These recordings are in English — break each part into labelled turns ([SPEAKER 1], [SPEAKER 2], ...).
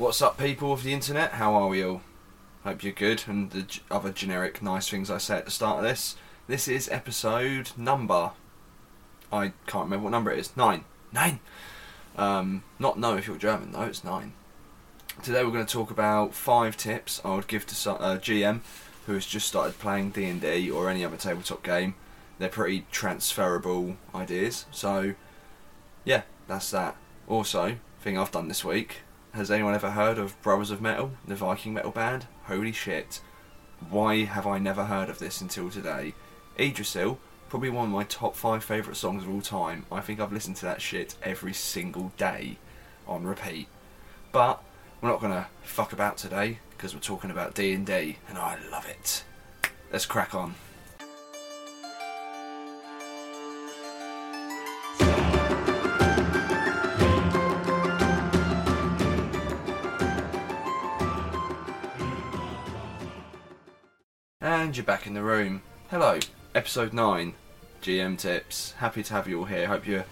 [SPEAKER 1] What's up, people of the internet? How are we all? Hope you're good, and the g- other generic nice things I say at the start of this. This is episode number. I can't remember what number it is. Nine. Nine! Um, not know if you're German, though, it's nine. Today we're going to talk about five tips I would give to so- uh, GM who has just started playing D&D or any other tabletop game. They're pretty transferable ideas. So, yeah, that's that. Also, thing I've done this week. Has anyone ever heard of Brothers of Metal, the Viking metal band? Holy shit. Why have I never heard of this until today? Yggdrasil, probably one of my top five favourite songs of all time. I think I've listened to that shit every single day on repeat. But we're not gonna fuck about today because we're talking about D and D, and I love it. Let's crack on. And you're back in the room. Hello, episode 9, GM Tips. Happy to have you all here. Hope you're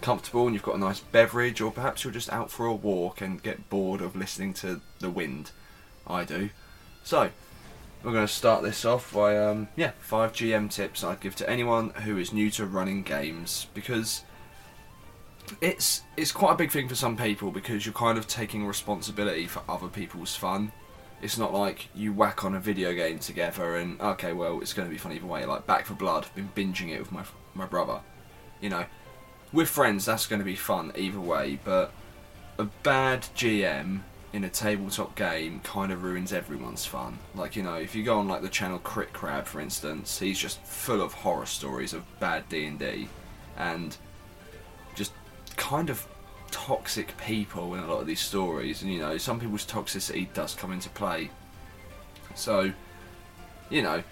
[SPEAKER 1] comfortable and you've got a nice beverage, or perhaps you're just out for a walk and get bored of listening to the wind. I do. So, we're going to start this off by, um, yeah, five GM tips I'd give to anyone who is new to running games because it's it's quite a big thing for some people because you're kind of taking responsibility for other people's fun. It's not like you whack on a video game together and okay, well, it's going to be fun either way. Like Back for Blood, I've been binging it with my my brother. You know, with friends, that's going to be fun either way. But a bad GM in a tabletop game kind of ruins everyone's fun. Like you know, if you go on like the channel Crit Crab, for instance, he's just full of horror stories of bad D and D, and just kind of toxic people in a lot of these stories. And you know, some people's toxicity does come into play. So, you know,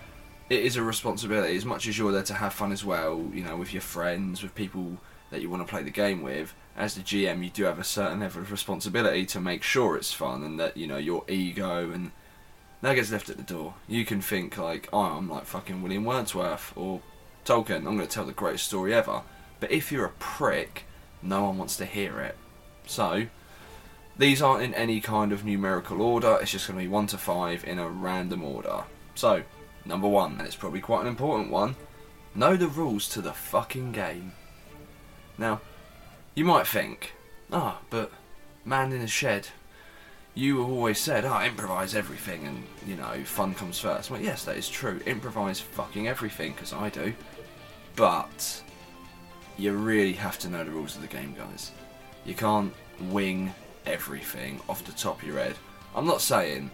[SPEAKER 1] it is a responsibility as much as you're there to have fun as well. You know, with your friends, with people that you want to play the game with. As the GM, you do have a certain level of responsibility to make sure it's fun and that you know your ego and that gets left at the door. You can think like, oh, I'm like fucking William Wordsworth or Tolkien. I'm going to tell the greatest story ever. But if you're a prick, no one wants to hear it. So, these aren't in any kind of numerical order, it's just going to be 1 to 5 in a random order. So, number 1, and it's probably quite an important one know the rules to the fucking game. Now, you might think, ah, but man in a shed, you always said, ah, improvise everything and, you know, fun comes first. Well, yes, that is true. Improvise fucking everything, because I do. But, you really have to know the rules of the game, guys. You can't wing everything off the top of your head. I'm not saying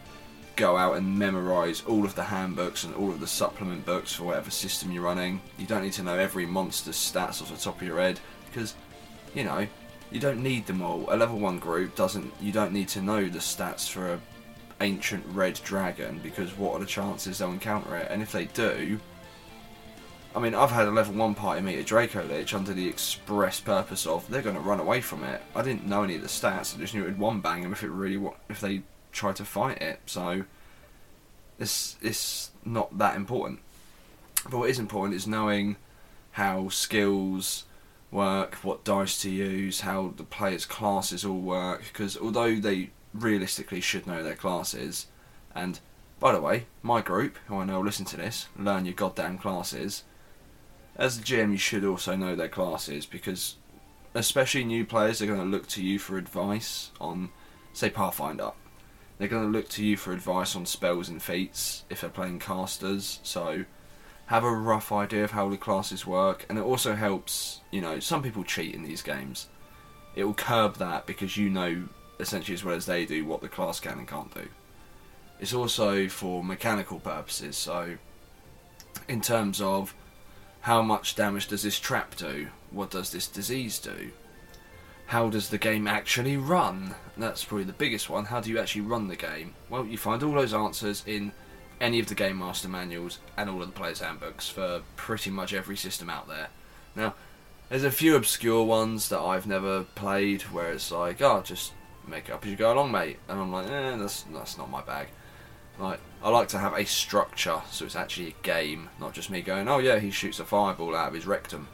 [SPEAKER 1] go out and memorize all of the handbooks and all of the supplement books for whatever system you're running. You don't need to know every monster's stats off the top of your head because, you know, you don't need them all. A level one group doesn't. You don't need to know the stats for a ancient red dragon because what are the chances they'll encounter it? And if they do, I mean, I've had a level one party meet a Draco Lich under the express purpose of they're going to run away from it. I didn't know any of the stats. I just knew it would one bang them if it really if they try to fight it. So it's it's not that important. But what is important is knowing how skills work, what dice to use, how the players' classes all work. Because although they realistically should know their classes, and by the way, my group, who I know listen to this, learn your goddamn classes. As a GM, you should also know their classes because, especially new players, they're going to look to you for advice on, say, Pathfinder. They're going to look to you for advice on spells and feats if they're playing casters. So, have a rough idea of how the classes work, and it also helps. You know, some people cheat in these games. It will curb that because you know essentially as well as they do what the class can and can't do. It's also for mechanical purposes. So, in terms of how much damage does this trap do? What does this disease do? How does the game actually run? That's probably the biggest one. How do you actually run the game? Well, you find all those answers in any of the Game Master manuals and all of the player's handbooks for pretty much every system out there. Now, there's a few obscure ones that I've never played where it's like, oh, just make it up as you go along, mate. And I'm like, eh, that's, that's not my bag. Like, I like to have a structure so it's actually a game, not just me going, oh yeah, he shoots a fireball out of his rectum.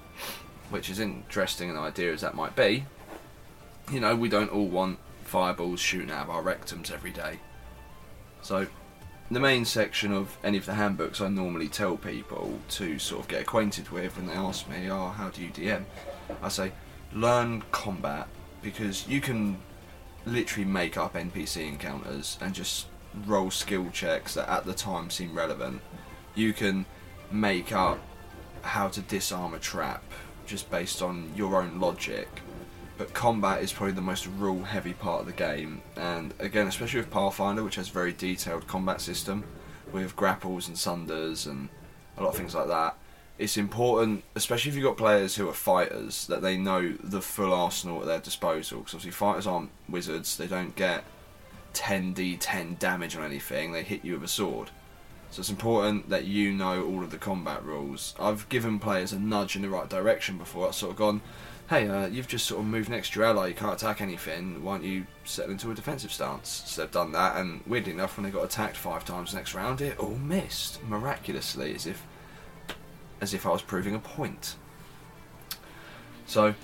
[SPEAKER 1] Which is interesting an idea as that might be. You know, we don't all want fireballs shooting out of our rectums every day. So, the main section of any of the handbooks I normally tell people to sort of get acquainted with when they ask me, oh, how do you DM? I say, learn combat because you can literally make up NPC encounters and just roll skill checks that at the time seem relevant. You can make up how to disarm a trap just based on your own logic. But combat is probably the most rule heavy part of the game, and again, especially with Pathfinder, which has a very detailed combat system with grapples and sunders and a lot of things like that. It's important, especially if you've got players who are fighters, that they know the full arsenal at their disposal. Because obviously, fighters aren't wizards; they don't get 10d10 damage on anything. They hit you with a sword. So it's important that you know all of the combat rules. I've given players a nudge in the right direction before. I've sort of gone, hey, uh, you've just sort of moved next to your ally, you can't attack anything, why don't you settle into a defensive stance? So they've done that, and weirdly enough, when they got attacked five times next round, it all missed, miraculously, as if, as if I was proving a point. So,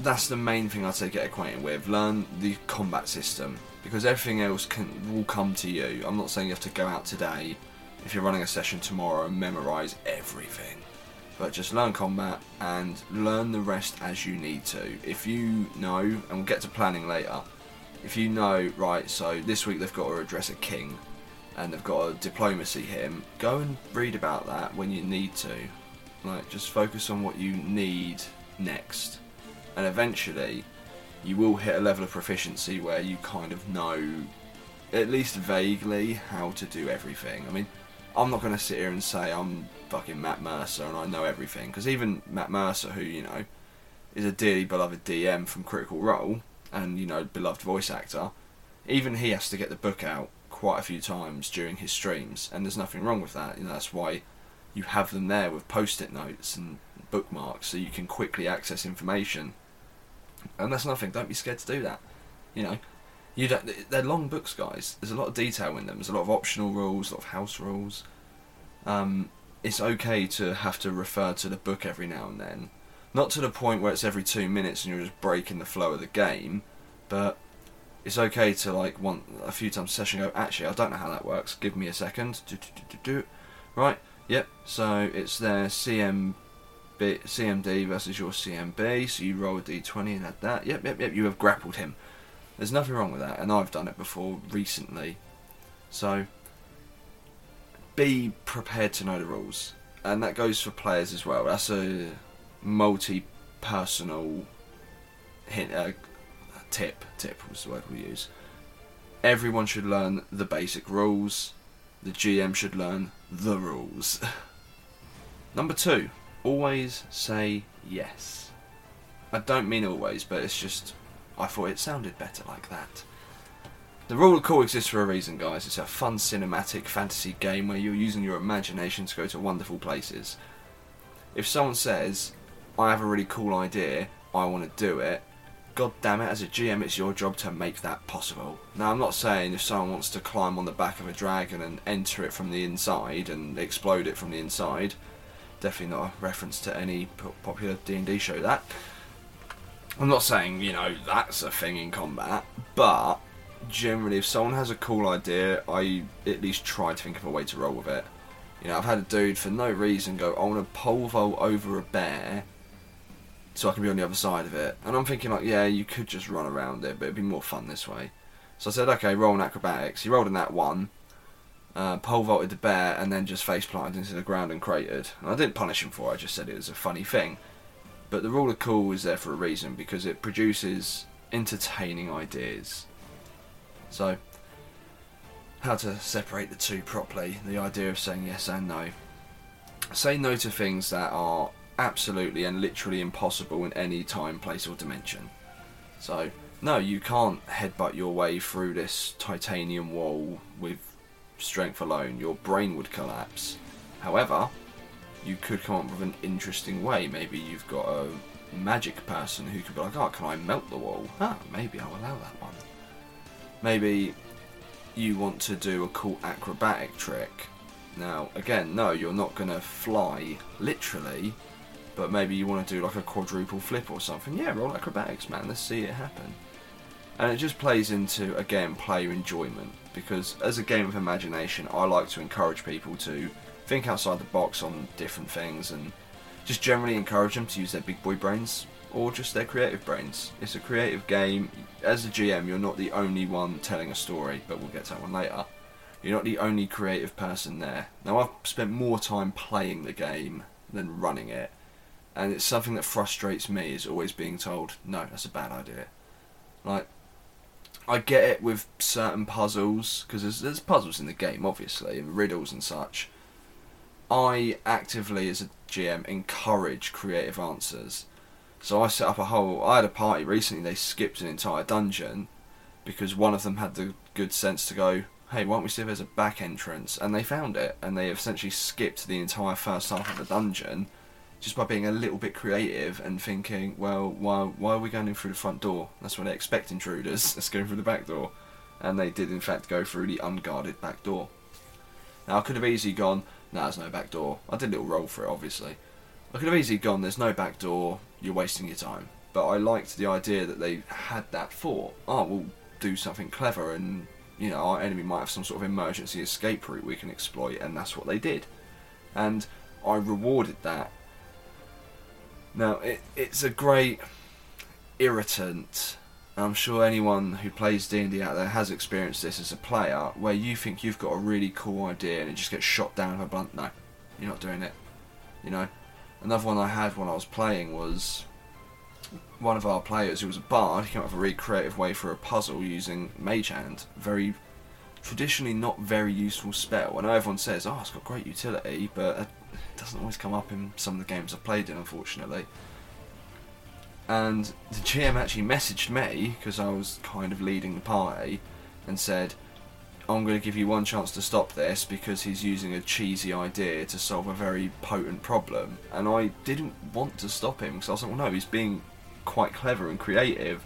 [SPEAKER 1] that's the main thing I'd say get acquainted with. Learn the combat system, because everything else can will come to you. I'm not saying you have to go out today, if you're running a session tomorrow, and memorise everything but just learn combat and learn the rest as you need to. If you know, and we'll get to planning later, if you know, right, so this week they've got to address a king and they've got a diplomacy him, go and read about that when you need to. Like, just focus on what you need next. And eventually, you will hit a level of proficiency where you kind of know, at least vaguely, how to do everything. I mean, I'm not going to sit here and say I'm fucking Matt Mercer and I know everything because even Matt Mercer, who you know is a dearly beloved DM from Critical Role and you know beloved voice actor, even he has to get the book out quite a few times during his streams, and there's nothing wrong with that. You know that's why you have them there with post-it notes and bookmarks so you can quickly access information. And that's nothing. Don't be scared to do that. You know, you don't, they're long books, guys. There's a lot of detail in them. There's a lot of optional rules, a lot of house rules. Um, it's okay to have to refer to the book every now and then. Not to the point where it's every two minutes and you're just breaking the flow of the game, but it's okay to like want a few times a session go. Actually, I don't know how that works. Give me a second. Do, do, do, do. Right. Yep. So it's their CM. CMD versus your CMB, so you roll a d20 and add that. Yep, yep, yep, you have grappled him. There's nothing wrong with that, and I've done it before recently. So be prepared to know the rules, and that goes for players as well. That's a multi-personal hint, uh, tip. Tip was the word we use. Everyone should learn the basic rules. The GM should learn the rules. Number two, always say yes. I don't mean always, but it's just I thought it sounded better like that. The rule of cool exists for a reason, guys. It's a fun cinematic fantasy game where you're using your imagination to go to wonderful places. If someone says, I have a really cool idea, I want to do it, god damn it, as a GM, it's your job to make that possible. Now, I'm not saying if someone wants to climb on the back of a dragon and enter it from the inside and explode it from the inside, definitely not a reference to any popular D&D show that. I'm not saying, you know, that's a thing in combat, but generally, if someone has a cool idea, I at least try to think of a way to roll with it. You know, I've had a dude for no reason go, I want to pole vault over a bear so I can be on the other side of it. And I'm thinking, like, yeah, you could just run around it, but it'd be more fun this way. So I said, okay, roll an acrobatics. He rolled in that one, uh, pole vaulted the bear, and then just face planted into the ground and cratered. And I didn't punish him for it, I just said it was a funny thing. But the rule of cool is there for a reason because it produces entertaining ideas. So, how to separate the two properly the idea of saying yes and no. Say no to things that are absolutely and literally impossible in any time, place, or dimension. So, no, you can't headbutt your way through this titanium wall with strength alone. Your brain would collapse. However, you could come up with an interesting way. Maybe you've got a magic person who could be like, oh, can I melt the wall? Ah, maybe I'll allow that one. Maybe you want to do a cool acrobatic trick. Now, again, no, you're not going to fly, literally, but maybe you want to do like a quadruple flip or something. Yeah, roll acrobatics, man. Let's see it happen. And it just plays into again player enjoyment because as a game of imagination, I like to encourage people to think outside the box on different things and just generally encourage them to use their big boy brains or just their creative brains. It's a creative game. As a GM, you're not the only one telling a story, but we'll get to that one later. You're not the only creative person there. Now, I've spent more time playing the game than running it, and it's something that frustrates me is always being told, no, that's a bad idea. Like, I get it with certain puzzles, because there's, there's puzzles in the game, obviously, and riddles and such. I actively, as a GM, encourage creative answers. So I set up a whole. I had a party recently. They skipped an entire dungeon because one of them had the good sense to go, "Hey, why don't we see if there's a back entrance?" And they found it, and they essentially skipped the entire first half of the dungeon just by being a little bit creative and thinking, "Well, why why are we going in through the front door? That's what they expect intruders. Let's go through the back door." And they did, in fact, go through the unguarded back door. Now I could have easily gone, "No, there's no back door." I did a little roll for it, obviously. I could have easily gone, "There's no back door you're wasting your time. But I liked the idea that they had that thought. Oh, we'll do something clever, and you know our enemy might have some sort of emergency escape route we can exploit, and that's what they did. And I rewarded that. Now it, it's a great irritant. I'm sure anyone who plays D&D out there has experienced this as a player, where you think you've got a really cool idea and it just gets shot down with a blunt. No, you're not doing it. You know, Another one I had when I was playing was one of our players who was a bard. He came up with a really creative way for a puzzle using Mage Hand. Very traditionally not very useful spell. Know everyone says, "Oh, it's got great utility," but it doesn't always come up in some of the games I've played in, unfortunately. And the GM actually messaged me because I was kind of leading the party and said, I'm going to give you one chance to stop this because he's using a cheesy idea to solve a very potent problem. And I didn't want to stop him because I was like, well, no, he's being quite clever and creative.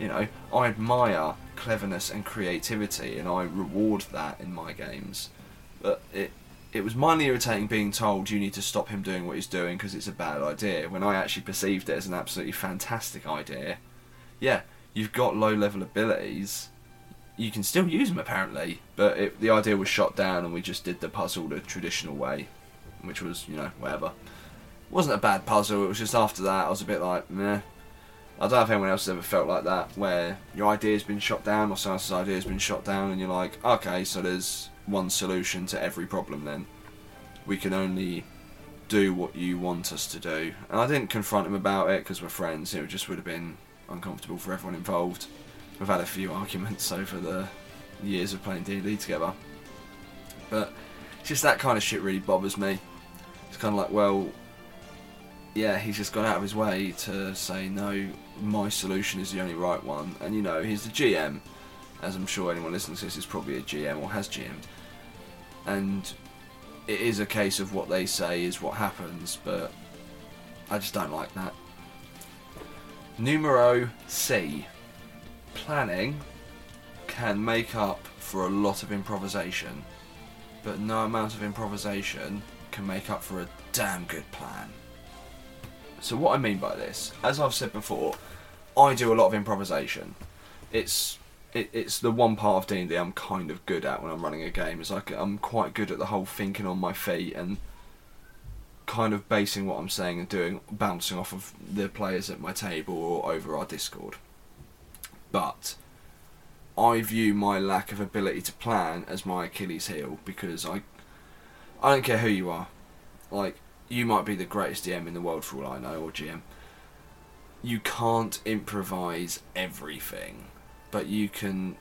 [SPEAKER 1] You know, I admire cleverness and creativity and I reward that in my games. But it it was mildly irritating being told you need to stop him doing what he's doing because it's a bad idea when I actually perceived it as an absolutely fantastic idea. Yeah, you've got low level abilities you can still use them apparently, but it, the idea was shot down and we just did the puzzle the traditional way, which was you know whatever. It wasn't a bad puzzle. It was just after that I was a bit like meh. I don't know if anyone else has ever felt like that, where your idea's been shot down or someone else's idea's been shot down, and you're like, okay, so there's one solution to every problem. Then we can only do what you want us to do. And I didn't confront him about it because we're friends. It just would have been uncomfortable for everyone involved. We've had a few arguments over the years of playing D&D together. But it's just that kind of shit really bothers me. It's kind of like, well, yeah, he's just gone out of his way to say, no, my solution is the only right one. And, you know, he's the GM, as I'm sure anyone listening to this is probably a GM or has GM'd. And it is a case of what they say is what happens, but I just don't like that. Numero C planning can make up for a lot of improvisation, but no amount of improvisation can make up for a damn good plan. So what I mean by this, as I've said before, I do a lot of improvisation. It's it, it's the one part of D and I'm kind of good at when I'm running a game. Is like I'm quite good at the whole thinking on my feet and kind of basing what I'm saying and doing, bouncing off of the players at my table or over our Discord but I view my lack of ability to plan as my Achilles heel because I I don't care who you are. Like you might be the greatest DM in the world for all I know or GM. You can't improvise everything, but you can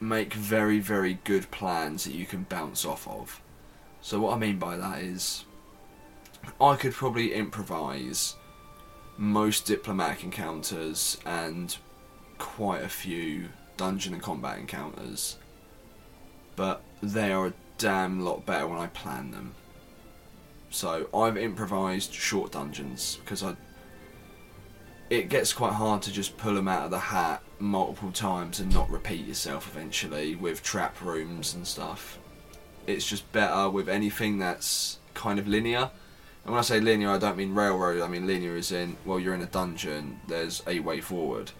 [SPEAKER 1] make very very good plans that you can bounce off of. So what I mean by that is I could probably improvise most diplomatic encounters and quite a few dungeon and combat encounters, but they are a damn lot better when I plan them. So I've improvised short dungeons because I. It gets quite hard to just pull them out of the hat multiple times and not repeat yourself eventually with trap rooms and stuff. It's just better with anything that's kind of linear. And when I say linear, I don't mean railroad. I mean linear is in well, you're in a dungeon. There's a way forward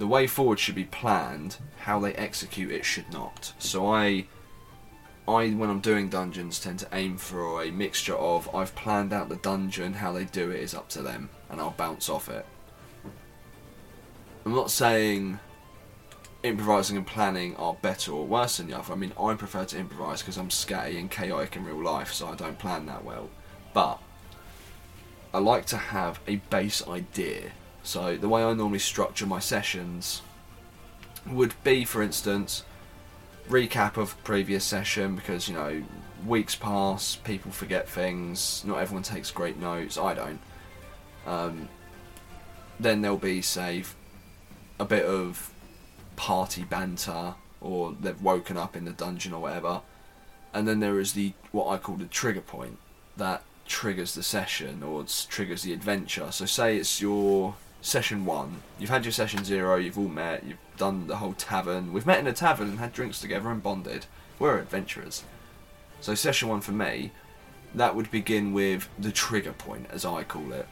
[SPEAKER 1] the way forward should be planned. How they execute it should not. So I, I when I'm doing dungeons, tend to aim for a mixture of I've planned out the dungeon. How they do it is up to them, and I'll bounce off it. I'm not saying improvising and planning are better or worse than the other. I mean, I prefer to improvise because I'm scatty and chaotic in real life, so I don't plan that well. But I like to have a base idea. So the way I normally structure my sessions would be, for instance, recap of previous session because you know weeks pass, people forget things. Not everyone takes great notes. I don't. Um, then there'll be say a bit of party banter, or they've woken up in the dungeon or whatever. And then there is the what I call the trigger point that triggers the session or triggers the adventure. So say it's your session one, you've had your session zero, you've all met, you've done the whole tavern. We've met in a tavern and had drinks together and bonded. We're adventurers. So session one for me, that would begin with the trigger point, as I call it,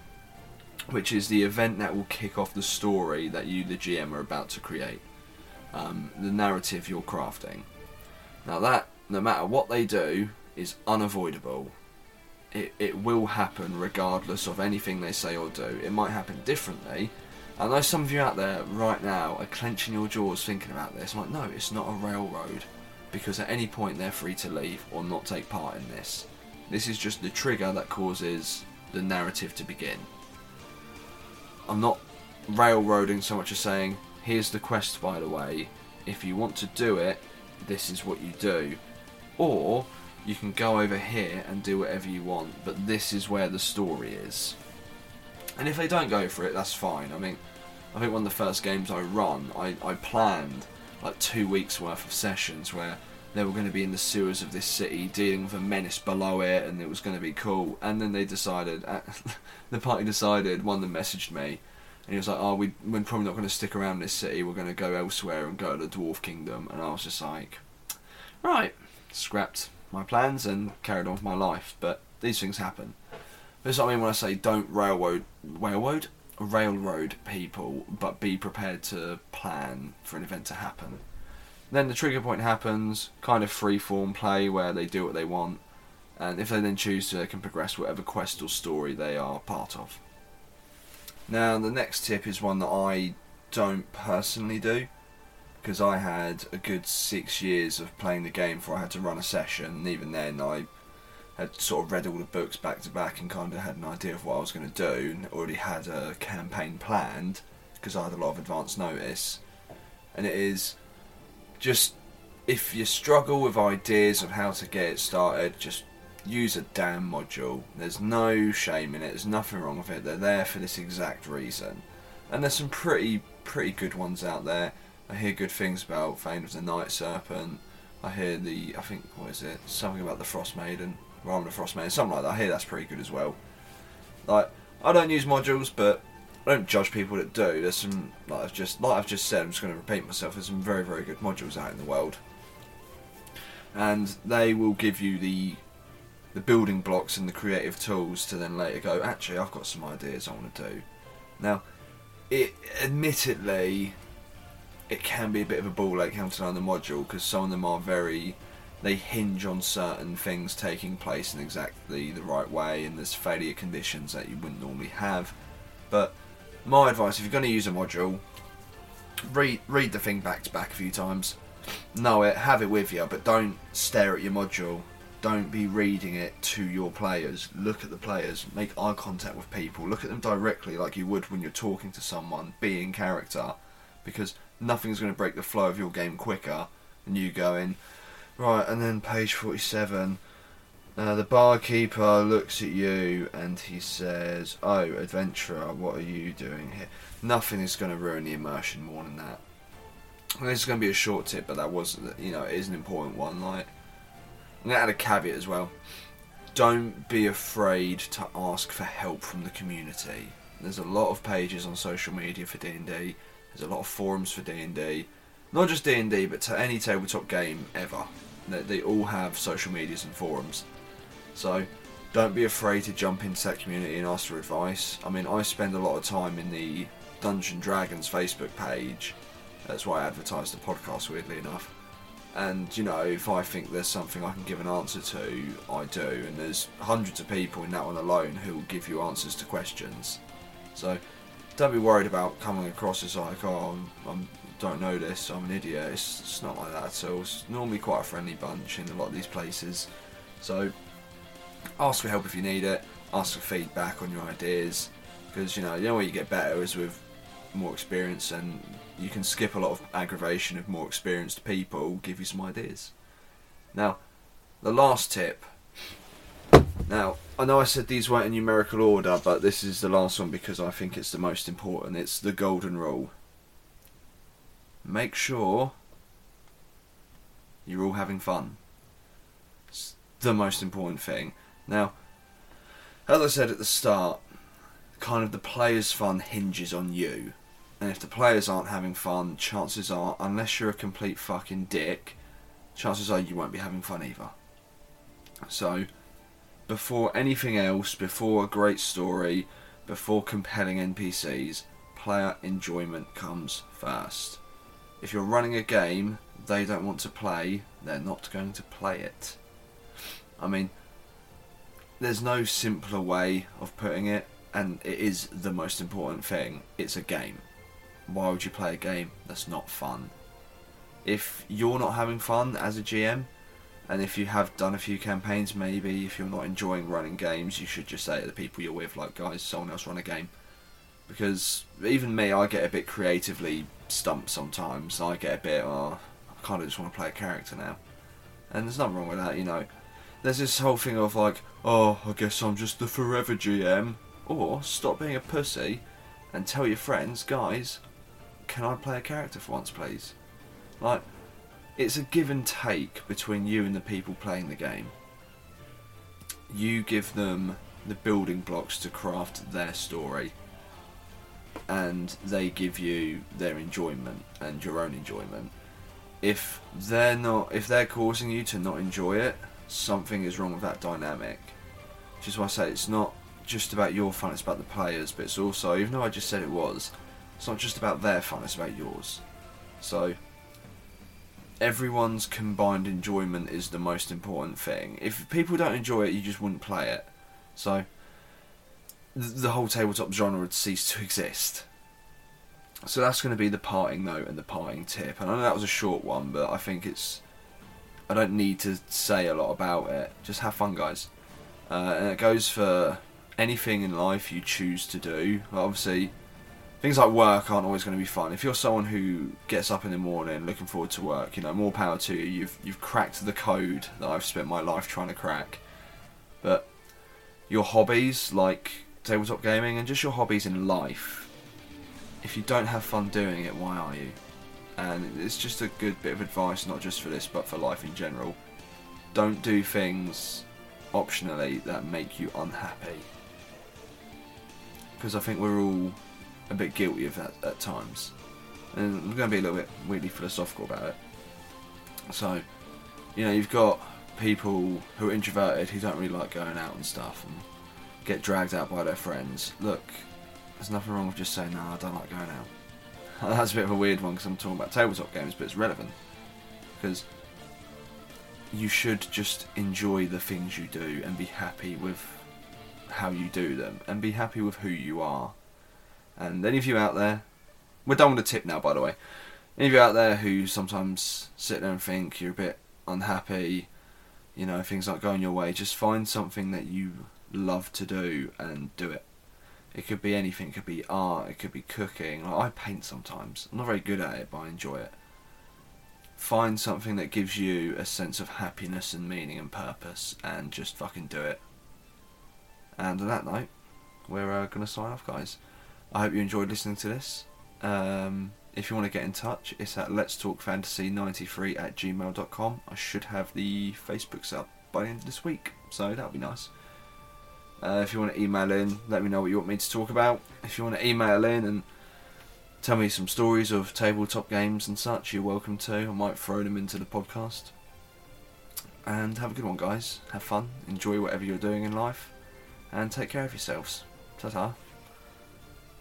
[SPEAKER 1] which is the event that will kick off the story that you, the GM, are about to create. Um, the narrative you're crafting. Now that, no matter what they do, is unavoidable it, it will happen regardless of anything they say or do. It might happen differently. I know some of you out there right now are clenching your jaws thinking about this. I'm like, no, it's not a railroad. Because at any point they're free to leave or not take part in this. This is just the trigger that causes the narrative to begin. I'm not railroading so much as saying, here's the quest by the way. If you want to do it, this is what you do. Or you can go over here and do whatever you want, but this is where the story is. And if they don't go for it, that's fine. I mean, I think one of the first games I run, I, I planned like two weeks worth of sessions where they were going to be in the sewers of this city dealing with a menace below it and it was going to be cool. And then they decided, uh, the party decided, one them messaged me and he was like, oh, we, we're probably not going to stick around this city, we're going to go elsewhere and go to the Dwarf Kingdom. And I was just like, right, scrapped my plans and carried on with my life. But these things happen. That's what I mean when I say don't railroad, railroad, railroad people, but be prepared to plan for an event to happen. Then the trigger point happens, kind of free form play where they do what they want, and if they then choose to, they can progress whatever quest or story they are part of. Now, the next tip is one that I don't personally do because I had a good six years of playing the game before I had to run a session. And even then, I had sort of read all the books back to back and kind of had an idea of what I was going to do, and already had a campaign planned because I had a lot of advance notice. And it is just if you struggle with ideas of how to get it started, just use a damn module. There's no shame in it. There's nothing wrong with it. They're there for this exact reason, and there's some pretty pretty good ones out there. I hear good things about Fane of the Night Serpent. I hear the, I think, what is it? Something about the Frost Maiden, Rime the Frost Maiden, something like that. I hear that's pretty good as well. Like, I don't use modules, but I don't judge people that do. There's some, like I've just, like I've just said, I'm just going to repeat myself. There's some very, very good modules out in the world, and they will give you the the building blocks and the creative tools to then later go. Actually, I've got some ideas I want to do. Now, it admittedly it can be a bit of a ball ache how to the module because some of them are very they hinge on certain things taking place in exactly the right way and there's failure conditions that you wouldn't normally have but my advice if you're going to use a module read read the thing back to back a few times know it have it with you but don't stare at your module don't be reading it to your players look at the players make eye contact with people look at them directly like you would when you're talking to someone be in character because nothing's going to break the flow of your game quicker than you going right. And then page forty-seven. Uh, the barkeeper looks at you and he says, "Oh, adventurer, what are you doing here?" Nothing is going to ruin the immersion more than that. this is going to be a short tip, but that was, you know, it is an important one. Like, I'm going to add a caveat as well. Don't be afraid to ask for help from the community. There's a lot of pages on social media for D&D there's a lot of forums for D&D. Not just D&D, but to any tabletop game ever. They all have social medias and forums. So don't be afraid to jump into that community and ask for advice. I mean, I spend a lot of time in the Dungeon Dragons Facebook page. That's why I advertise the podcast, weirdly enough. And you know, if I think there's something I can give an answer to, I do. And there's hundreds of people in that one alone who will give you answers to questions. So don't be worried about coming across as like, oh, I don't know this, I'm an idiot. It's, it's not like that at all. It's normally quite a friendly bunch in a lot of these places. So ask for help if you need it. Ask for feedback on your ideas because you know the only way you get better is with more experience and you can skip a lot of aggravation if more experienced people give you some ideas. Now, the last tip. Now, I know I said these weren't in numerical order, but this is the last one because I think it's the most important. It's the golden rule. Make sure you're all having fun. It's the most important thing. Now, as I said at the start, kind of the player's fun hinges on you. And if the players aren't having fun, chances are, unless you're a complete fucking dick, chances are you won't be having fun either. So, before anything else, before a great story, before compelling NPCs, player enjoyment comes first. If you're running a game they don't want to play, they're not going to play it. I mean, there's no simpler way of putting it, and it is the most important thing. It's a game. Why would you play a game that's not fun? If you're not having fun as a GM, and if you have done a few campaigns, maybe if you're not enjoying running games, you should just say to the people you're with, like, guys, someone else run a game. Because even me, I get a bit creatively stumped sometimes. I get a bit, oh, I kind of just want to play a character now. And there's nothing wrong with that, you know. There's this whole thing of like, oh, I guess I'm just the forever GM. Or stop being a pussy and tell your friends, guys, can I play a character for once, please? Like, it's a give and take between you and the people playing the game. You give them the building blocks to craft their story, and they give you their enjoyment and your own enjoyment. If they're not, if they're causing you to not enjoy it, something is wrong with that dynamic. Which is why I say it's not just about your fun, it's about the players, but it's also, even though I just said it was, it's not just about their fun, it's about yours. So, everyone's combined enjoyment is the most important thing. If people don't enjoy it, you just wouldn't play it. So, the whole tabletop genre would cease to exist. So that's going to be the parting note and the parting tip. And I know that was a short one, but I think it's. I don't need to say a lot about it. Just have fun, guys. Uh, and it goes for anything in life you choose to do. Obviously, things like work aren't always going to be fun. If you're someone who gets up in the morning looking forward to work, you know, more power to you. You've you've cracked the code that I've spent my life trying to crack. But your hobbies, like tabletop gaming, and just your hobbies in life, if you don't have fun doing it, why are you? And it's just a good bit of advice, not just for this, but for life in general. Don't do things optionally that make you unhappy. Because I think we're all a bit guilty of that at times. And I'm going to be a little bit weirdly philosophical about it. So, you know, you've got people who are introverted who don't really like going out and stuff and get dragged out by their friends. Look, there's nothing wrong with just saying, no, I don't like going out. That's a bit of a weird one because I'm talking about tabletop games, but it's relevant. Because you should just enjoy the things you do and be happy with how you do them and be happy with who you are. And any of you out there, we're done with the tip now, by the way. Any of you out there who sometimes sit there and think you're a bit unhappy, you know, things aren't going your way, just find something that you love to do and do it. It could be anything, it could be art, it could be cooking. Like, I paint sometimes. I'm not very good at it, but I enjoy it. Find something that gives you a sense of happiness and meaning and purpose and just fucking do it. And on that note, we're uh, to sign off, guys. I hope you enjoyed listening to this. Um, if you want to get in touch, it's at let's talk fantasy 93 at gmail.com. I should have the Facebooks up by the end of this week, so that'll be nice. Uh, if you want to email in, let me know what you want me to talk about. If you want to email in and tell me some stories of tabletop games and such, you're welcome to. I might throw them into the podcast. And have a good one, guys. Have fun. Enjoy whatever you're doing in life. And take care of yourselves. Ta ta.